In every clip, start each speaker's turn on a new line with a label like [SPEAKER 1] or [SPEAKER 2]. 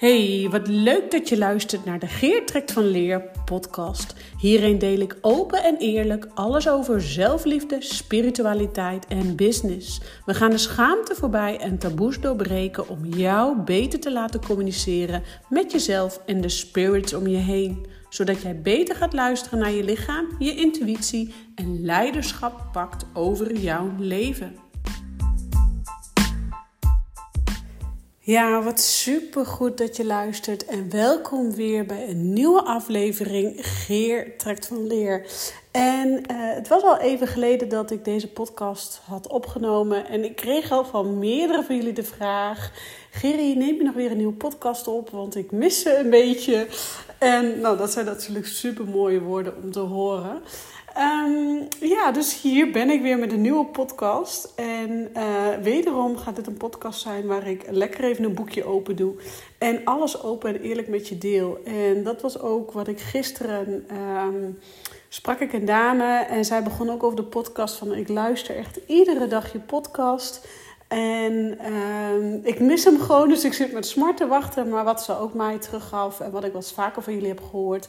[SPEAKER 1] Hey, wat leuk dat je luistert naar de Geer Trekt van Leer podcast. Hierin deel ik open en eerlijk alles over zelfliefde, spiritualiteit en business. We gaan de schaamte voorbij en taboes doorbreken om jou beter te laten communiceren met jezelf en de spirits om je heen. Zodat jij beter gaat luisteren naar je lichaam, je intuïtie en leiderschap pakt over jouw leven. Ja, wat super goed dat je luistert en welkom weer bij een nieuwe aflevering Geer trekt van leer. En uh, het was al even geleden dat ik deze podcast had opgenomen en ik kreeg al van meerdere van jullie de vraag: Gerry, neem je nog weer een nieuwe podcast op? Want ik mis ze een beetje. En nou, dat zijn natuurlijk super mooie woorden om te horen. Um, ja, dus hier ben ik weer met een nieuwe podcast. En uh, wederom gaat dit een podcast zijn waar ik lekker even een boekje open doe. En alles open en eerlijk met je deel. En dat was ook wat ik gisteren. Um, sprak ik een dame en zij begon ook over de podcast van ik luister echt iedere dag je podcast. En uh, ik mis hem gewoon, dus ik zit met smart te wachten. Maar wat ze ook mij teruggaf en wat ik wat vaker van jullie heb gehoord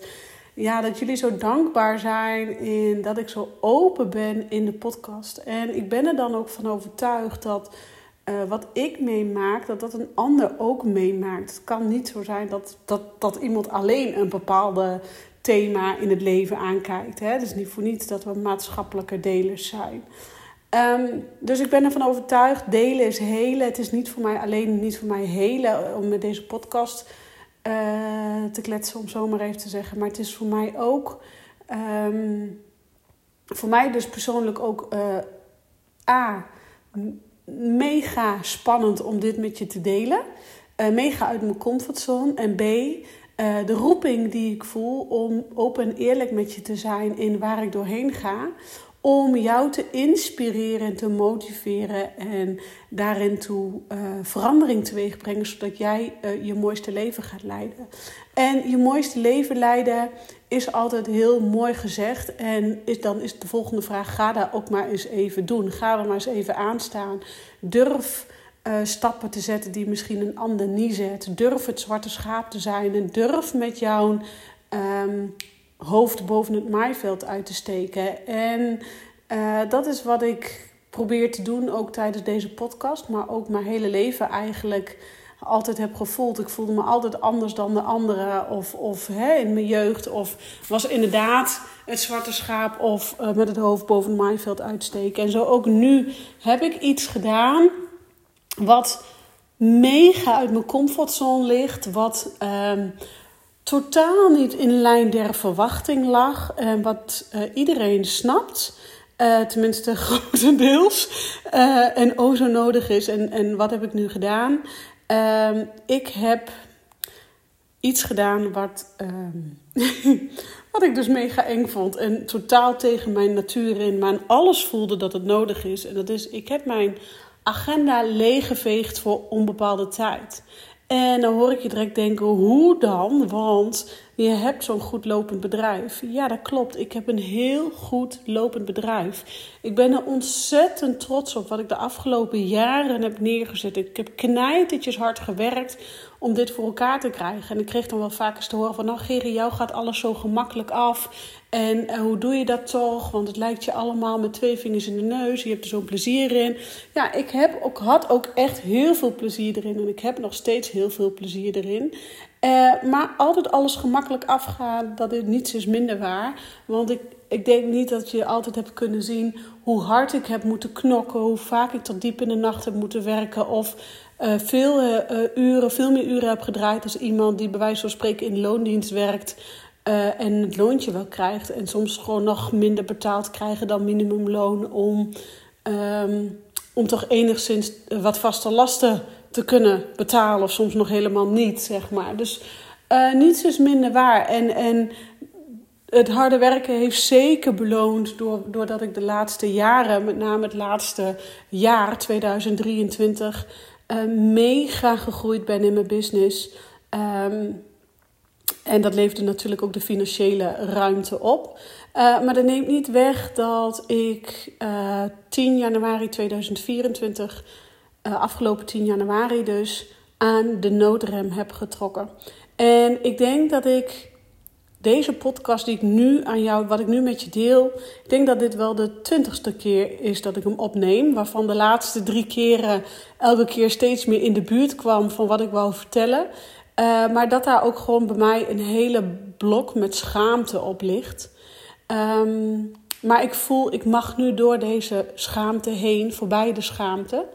[SPEAKER 1] ja, dat jullie zo dankbaar zijn in dat ik zo open ben in de podcast. En ik ben er dan ook van overtuigd dat uh, wat ik meemaak, dat dat een ander ook meemaakt. Het kan niet zo zijn dat, dat, dat iemand alleen een bepaalde thema in het leven aankijkt. Hè? Is niet voor niets dat we maatschappelijke delers zijn. Um, dus ik ben ervan overtuigd, delen is helen. Het is niet voor mij alleen niet voor mij helen om met deze podcast uh, te kletsen, om zo maar even te zeggen. Maar het is voor mij ook, um, voor mij dus persoonlijk ook, uh, A, mega spannend om dit met je te delen. Uh, mega uit mijn comfortzone. En B, de roeping die ik voel om open en eerlijk met je te zijn in waar ik doorheen ga om jou te inspireren en te motiveren en daarin toe uh, verandering teweeg brengen, zodat jij uh, je mooiste leven gaat leiden. En je mooiste leven leiden is altijd heel mooi gezegd. En is, dan is de volgende vraag: ga daar ook maar eens even doen. Ga er maar eens even aan staan. Durf. Uh, stappen te zetten die misschien een ander niet zet. Durf het zwarte schaap te zijn en durf met jouw um, hoofd boven het maaiveld uit te steken. En uh, dat is wat ik probeer te doen, ook tijdens deze podcast, maar ook mijn hele leven eigenlijk altijd heb gevoeld. Ik voelde me altijd anders dan de anderen, of, of hè, in mijn jeugd, of was inderdaad het zwarte schaap, of uh, met het hoofd boven het maaiveld uitsteken. En zo ook nu heb ik iets gedaan wat mega uit mijn comfortzone ligt, wat. Uh, totaal niet in lijn der verwachting lag. En wat uh, iedereen snapt. Uh, tenminste, grotendeels. Uh, en o zo nodig is. En, en wat heb ik nu gedaan? Uh, ik heb iets gedaan wat, ehm, wat ik dus mega eng vond. En totaal tegen mijn natuur in. Maar alles voelde dat het nodig is. En dat is, ik heb mijn agenda leeggeveegd voor onbepaalde tijd. En dan hoor ik je direct denken, hoe dan? Want je hebt zo'n goed lopend bedrijf. Ja, dat klopt. Ik heb een heel goed lopend bedrijf. Ik ben er ontzettend trots op wat ik de afgelopen jaren heb neergezet. Ik heb knijtertjes hard gewerkt om dit voor elkaar te krijgen. En ik kreeg dan wel vaak eens te horen van... nou Gerrie, jou gaat alles zo gemakkelijk af. En uh, hoe doe je dat toch? Want het lijkt je allemaal met twee vingers in de neus. Je hebt er zo'n plezier in. Ja, ik heb ook, had ook echt heel veel plezier erin. En ik heb nog steeds heel veel plezier erin. Uh, maar altijd alles gemakkelijk afgaan, dat is niets is minder waar. Want ik, ik denk niet dat je altijd hebt kunnen zien hoe hard ik heb moeten knokken, hoe vaak ik tot diep in de nacht heb moeten werken. Of uh, veel uh, uren, veel meer uren heb gedraaid als iemand die bij wijze van spreken in loondienst werkt. En het loontje wel krijgt. En soms gewoon nog minder betaald krijgen dan minimumloon. Om, um, om toch enigszins wat vaste lasten te kunnen betalen. Of soms nog helemaal niet, zeg maar. Dus uh, niets is minder waar. En, en het harde werken heeft zeker beloond door, doordat ik de laatste jaren, met name het laatste jaar 2023, uh, mega gegroeid ben in mijn business. Um, en dat leverde natuurlijk ook de financiële ruimte op. Uh, maar dat neemt niet weg dat ik uh, 10 januari 2024, uh, afgelopen 10 januari dus, aan de noodrem heb getrokken. En ik denk dat ik deze podcast die ik nu aan jou, wat ik nu met je deel, ik denk dat dit wel de twintigste keer is dat ik hem opneem. Waarvan de laatste drie keren elke keer steeds meer in de buurt kwam van wat ik wou vertellen. Uh, maar dat daar ook gewoon bij mij een hele blok met schaamte op ligt. Um, maar ik voel, ik mag nu door deze schaamte heen, voorbij de schaamte.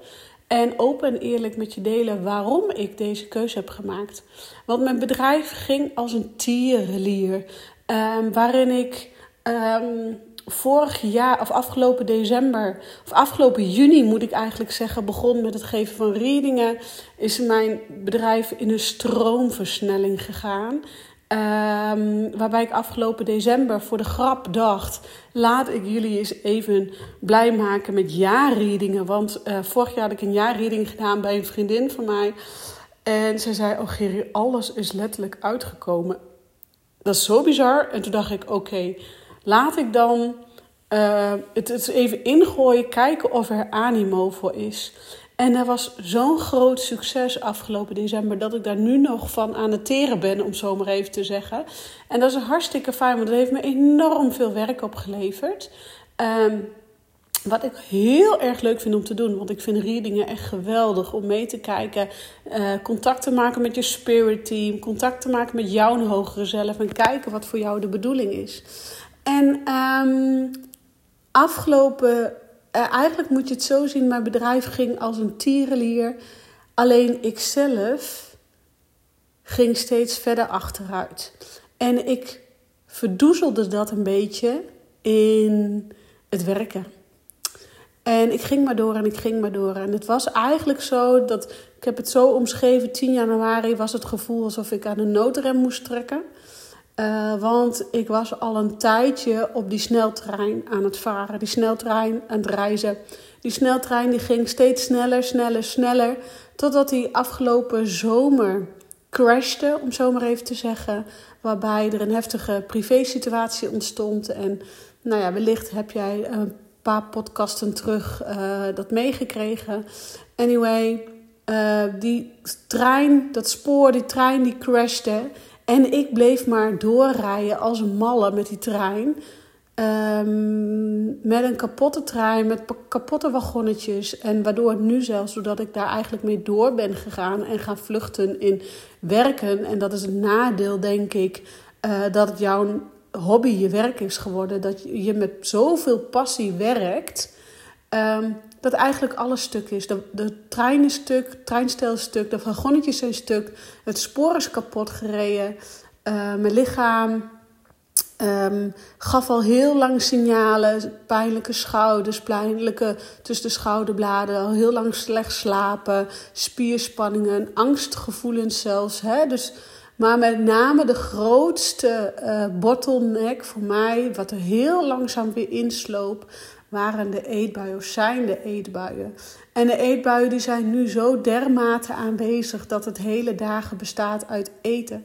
[SPEAKER 1] En open en eerlijk met je delen waarom ik deze keuze heb gemaakt. Want mijn bedrijf ging als een tierenlier. Um, waarin ik um, vorig jaar, of afgelopen december, of afgelopen juni moet ik eigenlijk zeggen, begon met het geven van readingen. Is mijn bedrijf in een stroomversnelling gegaan. Um, waarbij ik afgelopen december voor de grap dacht: laat ik jullie eens even blij maken met jaarreadingen. Want uh, vorig jaar had ik een jaarreading gedaan bij een vriendin van mij. En ze zei: Oh, Gerry, alles is letterlijk uitgekomen. Dat is zo bizar. En toen dacht ik: Oké, laat ik dan uh, het, het even ingooien, kijken of er animo voor is. En dat was zo'n groot succes afgelopen december dat ik daar nu nog van aan het teren ben, om zo maar even te zeggen. En dat is hartstikke fijn, want dat heeft me enorm veel werk opgeleverd. Um, wat ik heel erg leuk vind om te doen, want ik vind readingen echt geweldig om mee te kijken. Uh, contact te maken met je spirit team, contact te maken met jouw hogere zelf en kijken wat voor jou de bedoeling is. En um, afgelopen uh, eigenlijk moet je het zo zien: mijn bedrijf ging als een tierenlier. Alleen ik zelf ging steeds verder achteruit. En ik verdoezelde dat een beetje in het werken. En ik ging maar door en ik ging maar door. En het was eigenlijk zo dat, ik heb het zo omschreven, 10 januari was het gevoel alsof ik aan een noodrem moest trekken. Uh, want ik was al een tijdje op die sneltrein aan het varen, die sneltrein aan het reizen. Die sneltrein die ging steeds sneller, sneller, sneller. Totdat die afgelopen zomer crashte, om zo maar even te zeggen. Waarbij er een heftige privésituatie ontstond. En nou ja, wellicht heb jij een paar podcasten terug uh, dat meegekregen. Anyway, uh, die trein, dat spoor, die trein die crashte. En ik bleef maar doorrijden als een malle met die trein. Um, met een kapotte trein, met kapotte wagonnetjes. En waardoor het nu zelfs, doordat ik daar eigenlijk mee door ben gegaan en gaan vluchten in werken. En dat is een nadeel, denk ik, uh, dat jouw hobby je werk is geworden. Dat je met zoveel passie werkt. Um, dat eigenlijk alles stuk is. De, de trein is stuk, het treinstel is stuk, de wagonnetjes zijn stuk, het spoor is kapot gereden. Uh, mijn lichaam um, gaf al heel lang signalen, pijnlijke schouders, pijnlijke tussen de schouderbladen, al heel lang slecht slapen, spierspanningen, angstgevoelens zelfs. Hè? Dus, maar met name de grootste uh, bottleneck voor mij, wat er heel langzaam weer insloop, waren de eetbuien of zijn de eetbuien. En de eetbuien die zijn nu zo dermate aanwezig dat het hele dagen bestaat uit eten.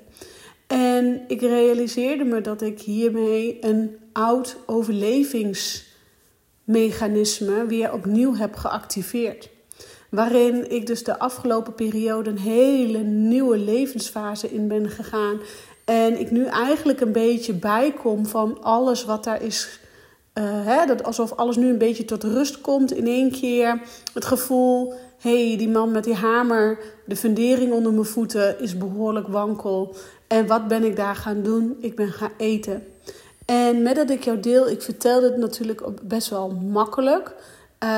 [SPEAKER 1] En ik realiseerde me dat ik hiermee een oud overlevingsmechanisme weer opnieuw heb geactiveerd. Waarin ik dus de afgelopen periode een hele nieuwe levensfase in ben gegaan. En ik nu eigenlijk een beetje bijkom van alles wat daar is uh, hè, dat alsof alles nu een beetje tot rust komt in één keer. Het gevoel, hé, hey, die man met die hamer, de fundering onder mijn voeten is behoorlijk wankel. En wat ben ik daar gaan doen? Ik ben gaan eten. En met dat ik jou deel, ik vertelde het natuurlijk best wel makkelijk. Uh,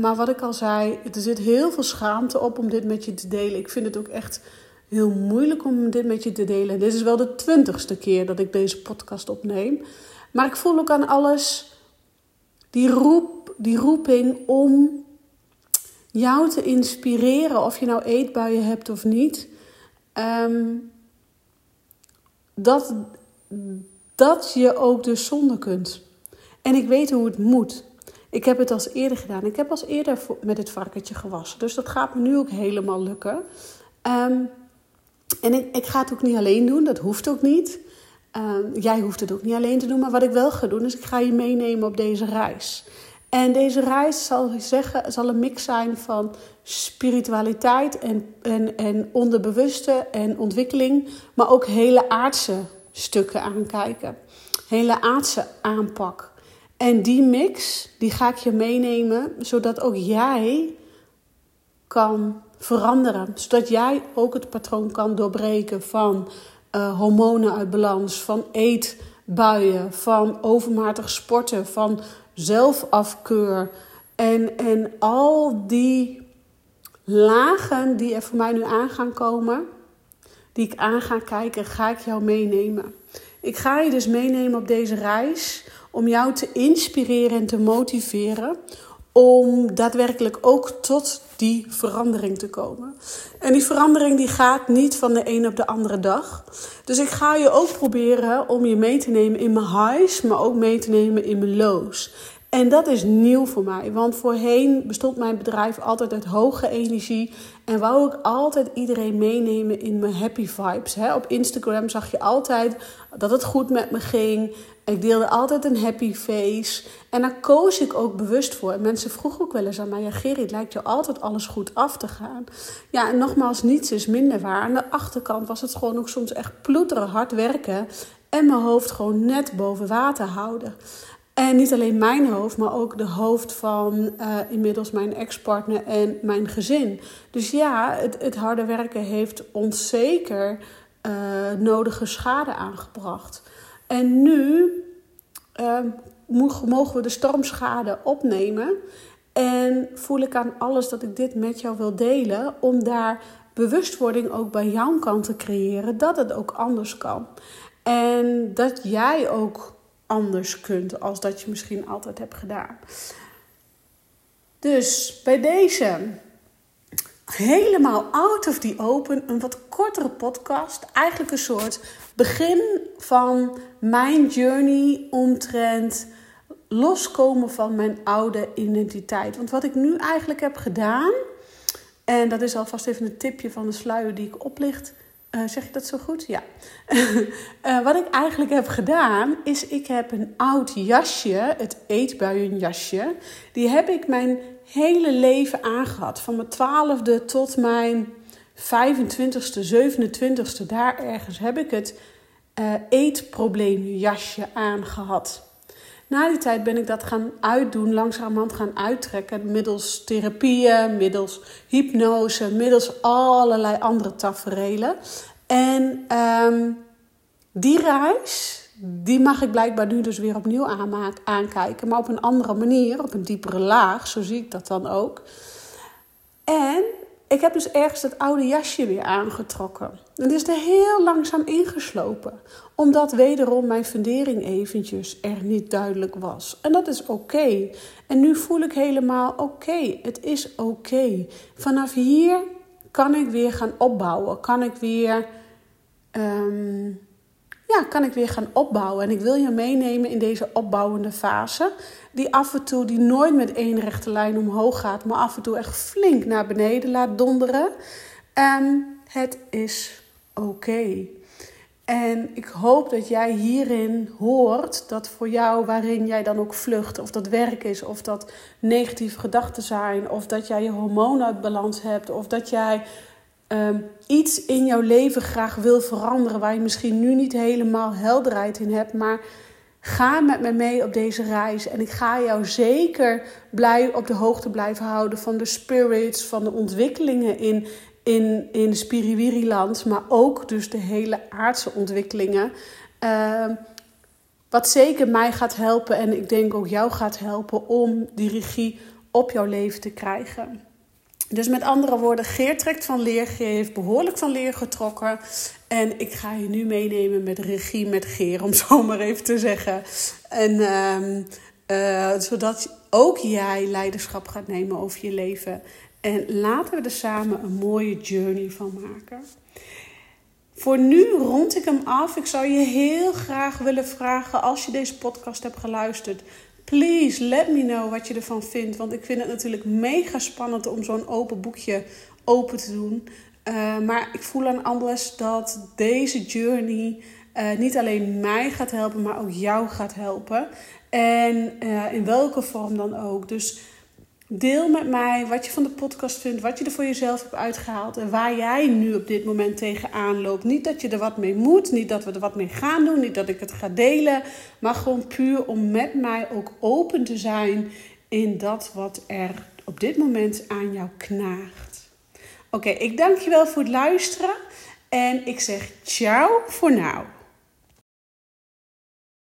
[SPEAKER 1] maar wat ik al zei, er zit heel veel schaamte op om dit met je te delen. Ik vind het ook echt heel moeilijk om dit met je te delen. Dit is wel de twintigste keer dat ik deze podcast opneem. Maar ik voel ook aan alles die, roep, die roeping om jou te inspireren, of je nou eetbuien hebt of niet, um, dat, dat je ook dus zonder kunt. En ik weet hoe het moet. Ik heb het als eerder gedaan. Ik heb als eerder met het varkentje gewassen. Dus dat gaat me nu ook helemaal lukken. Um, en ik, ik, ga het ook niet alleen doen. Dat hoeft ook niet. Um, jij hoeft het ook niet alleen te doen, maar wat ik wel ga doen is ik ga je meenemen op deze reis. En deze reis zal, zeggen, zal een mix zijn van spiritualiteit en, en, en onderbewuste en ontwikkeling, maar ook hele aardse stukken aankijken. Hele aardse aanpak. En die mix, die ga ik je meenemen, zodat ook jij kan veranderen. Zodat jij ook het patroon kan doorbreken van uh, hormonen uit balans, van eetbuien, van overmatig sporten, van zelfafkeur. En, en al die lagen die er voor mij nu aan gaan komen, die ik aan ga kijken, ga ik jou meenemen. Ik ga je dus meenemen op deze reis om jou te inspireren en te motiveren om daadwerkelijk ook tot die verandering te komen. En die verandering die gaat niet van de een op de andere dag. Dus ik ga je ook proberen om je mee te nemen in mijn highs, maar ook mee te nemen in mijn lows. En dat is nieuw voor mij, want voorheen bestond mijn bedrijf altijd uit hoge energie en wou ik altijd iedereen meenemen in mijn happy vibes. Op Instagram zag je altijd dat het goed met me ging. Ik deelde altijd een happy face. En daar koos ik ook bewust voor. En mensen vroegen ook wel eens aan mij: Ja, Gerrit, lijkt je altijd alles goed af te gaan. Ja, en nogmaals, niets is minder waar. Aan de achterkant was het gewoon ook soms echt ploeteren, hard werken. En mijn hoofd gewoon net boven water houden. En niet alleen mijn hoofd, maar ook de hoofd van uh, inmiddels mijn ex-partner en mijn gezin. Dus ja, het, het harde werken heeft ons zeker uh, nodige schade aangebracht. En nu uh, mogen we de stormschade opnemen. En voel ik aan alles dat ik dit met jou wil delen, om daar bewustwording ook bij jouw kant te creëren dat het ook anders kan. En dat jij ook anders kunt als dat je misschien altijd hebt gedaan. Dus bij deze helemaal out of the open, een wat kortere podcast. Eigenlijk een soort begin van mijn journey omtrent loskomen van mijn oude identiteit. Want wat ik nu eigenlijk heb gedaan, en dat is alvast even een tipje van de sluier die ik oplicht. Uh, zeg je dat zo goed? Ja. uh, wat ik eigenlijk heb gedaan, is ik heb een oud jasje, het eetbuienjasje. Die heb ik mijn hele leven aangehad. Van mijn twaalfde tot mijn 25ste, 27ste, daar ergens heb ik het uh, eetprobleemjasje aangehad. Na die tijd ben ik dat gaan uitdoen, langzamerhand gaan uittrekken. Middels therapieën, middels hypnose, middels allerlei andere taferelen. En um, die reis, die mag ik blijkbaar nu dus weer opnieuw aankijken. Maar op een andere manier, op een diepere laag. Zo zie ik dat dan ook. Ik heb dus ergens het oude jasje weer aangetrokken. Het is er heel langzaam ingeslopen. Omdat wederom mijn fundering eventjes er niet duidelijk was. En dat is oké. En nu voel ik helemaal oké. Het is oké. Vanaf hier kan ik weer gaan opbouwen. Kan ik weer... Um, ja, kan ik weer gaan opbouwen. En ik wil je meenemen in deze opbouwende fase. Die af en toe, die nooit met één rechte lijn omhoog gaat, maar af en toe echt flink naar beneden laat donderen. En het is oké. En ik hoop dat jij hierin hoort dat voor jou, waarin jij dan ook vlucht, of dat werk is, of dat negatieve gedachten zijn, of dat jij je hormoon balans hebt, of dat jij um, iets in jouw leven graag wil veranderen, waar je misschien nu niet helemaal helderheid in hebt, maar ga met me mee op deze reis. En ik ga jou zeker blij op de hoogte blijven houden van de spirits, van de ontwikkelingen in, in, in Spiriwiri-land, maar ook dus de hele aardse ontwikkelingen. Uh, wat zeker mij gaat helpen en ik denk ook jou gaat helpen om die regie op jouw leven te krijgen. Dus met andere woorden, Geer trekt van leer. Geer heeft behoorlijk van leer getrokken. En ik ga je nu meenemen met regie met Geer, om zo maar even te zeggen. En uh, zodat ook jij leiderschap gaat nemen over je leven. En laten we er samen een mooie journey van maken. Voor nu rond ik hem af. Ik zou je heel graag willen vragen, als je deze podcast hebt geluisterd, Please let me know wat je ervan vindt. Want ik vind het natuurlijk mega spannend om zo'n open boekje open te doen. Uh, maar ik voel aan alles dat deze journey uh, niet alleen mij gaat helpen, maar ook jou gaat helpen. En uh, in welke vorm dan ook. Dus deel met mij wat je van de podcast vindt, wat je er voor jezelf hebt uitgehaald en waar jij nu op dit moment tegenaan loopt. Niet dat je er wat mee moet, niet dat we er wat mee gaan doen, niet dat ik het ga delen, maar gewoon puur om met mij ook open te zijn in dat wat er op dit moment aan jou knaagt. Oké, ik dank je wel voor het luisteren en ik zeg ciao voor nu.